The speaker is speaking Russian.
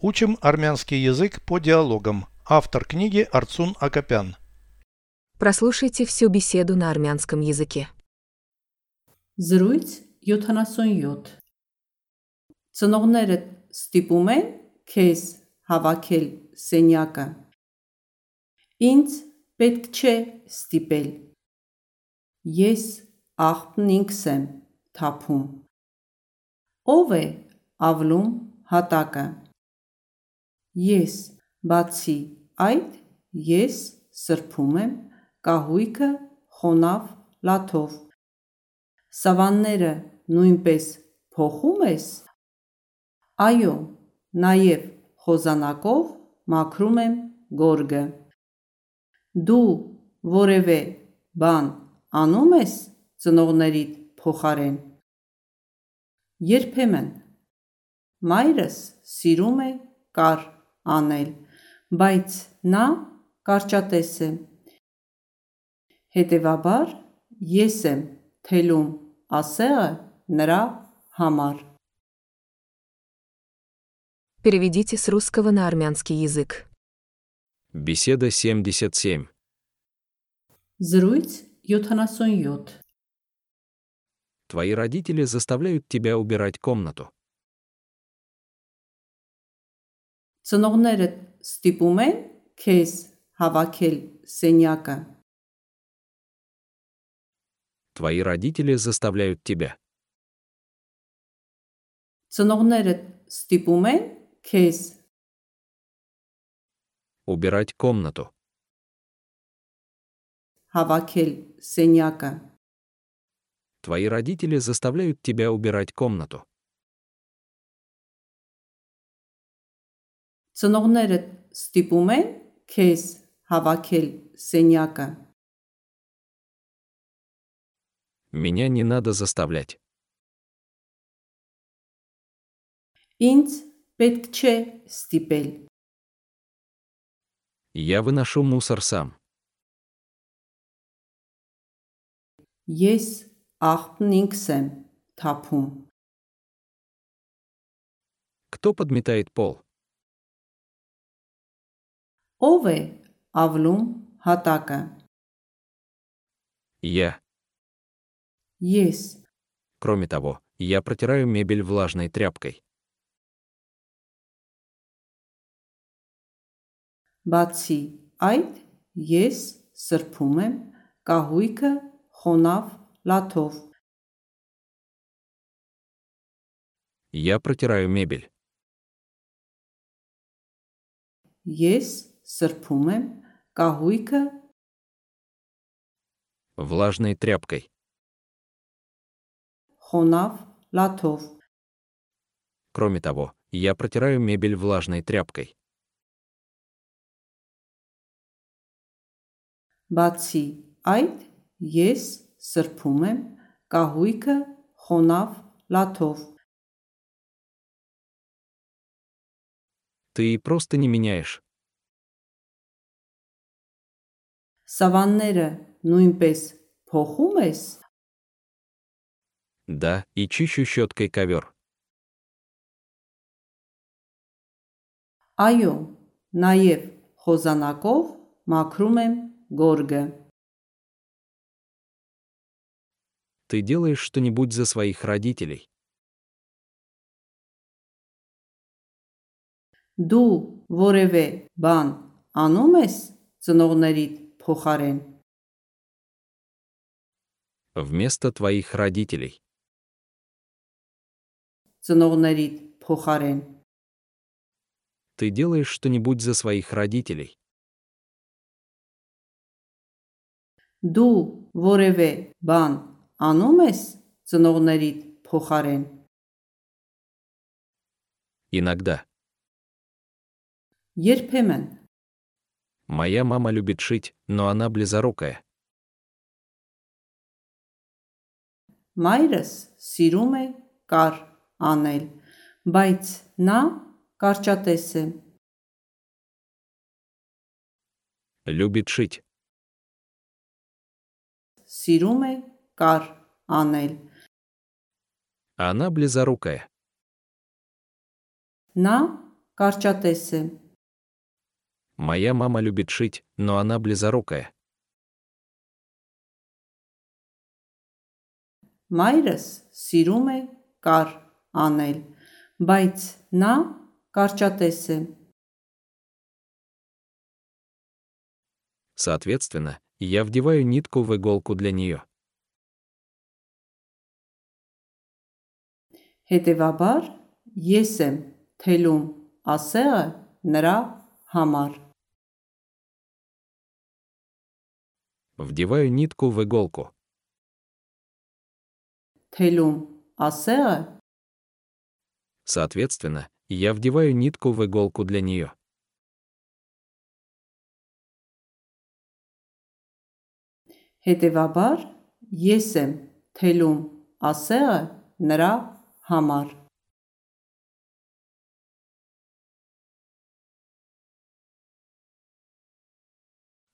Учим армянский язык по диалогам. Автор книги Арцун Акопян. Прослушайте всю беседу на армянском языке. Զրույց 77 Ծնողներդ ստիպում են քեզ հավաքել սենյակը Ինձ պետք չէ ստիպել Ես աղբն ինքս եմ թափում Ով է ավլում հատակը Ես բացի այդ ես սրբում եմ կահույքը խոնավ լաթով Սավանները նույնպես փոխում ես Այո, նաև խոզանակով մաքրում եմ գորգը Դու որևէ բան անում ես ծնողներիդ փոխարեն Երբեմն Մայրս սիրում է կար անել, բայց նա կարճատես է Հետևաբար ես եմ թելում ասեղը նրա համար Переведите с русского на армянский язык. Беседа 77. Զրույց 77 Твои родители заставляют тебя убирать комнату. Ծնողներդ ստիպում են քեզ հավաքել սենյակը Твои родители заставляют тебя. Ծնողներդ ստիպում են քեզ Убирать комнату. հավաքել սենյակը Твои родители заставляют тебя убирать комнату. Ծնողներդ ստիպում են քեզ հավաքել սենյակը Меня не надо заставлять. Ինձ պետք չէ ստիպել Я выношу мусор сам. Ես աղբն ինքս եմ թափում Кто подметает пол? Ով է ավլում հատակը Я. Ես Кроме того, я протираю мебель влажной тряпкой. Բացի այդ ես սրբում եմ կահույքը խոնավ լաթով Я протираю мебель. Ես սրբում եմ կահույքը Влажной тряпкой. խոնավ լաթով Кроме того, я протираю мебель влажной тряпкой. Բացի այդ ես սրբում եմ կահույքը խոնավ լաթով Ты просто не меняешь. Սավանները նույնպես փոխում ես Да, и чищу щеткой ковер. Այո, նաև խոզանակով մաքրում եմ գորգը Ты делаешь что-нибудь за своих родителей. Դու որևէ բան անում ես ծնողներիդ փոխարեն Вместо твоих родителей. ծնողներիդ փոխարեն Ты делаешь что-нибудь за своих родителей. Դու որևէ բան անում ես ծնողներիդ փոխարեն Иногда. Երբեմն Моя мама любит шить, но она близорукая. մայրս սիրում է կար անել, բայց նա կարճատես է։ Любит шить. Սիրում է կար անել։ А она близорукая. Նա կարճատես է։ Моя мама любит шить, но она близорукая. Մայրս սիրում է կար անել, բայց նա կարճատես է։ Соответственно, я вдеваю нитку в иголку для нее. Հետևաբար ես եմ թելում ասեղը նրա համար։ Вдеваю нитку в иголку. Թելում ասեղը Соответственно, я вдеваю нитку в иголку для нее. հետևաբար ես եմ թելում ասեղը նրա համար։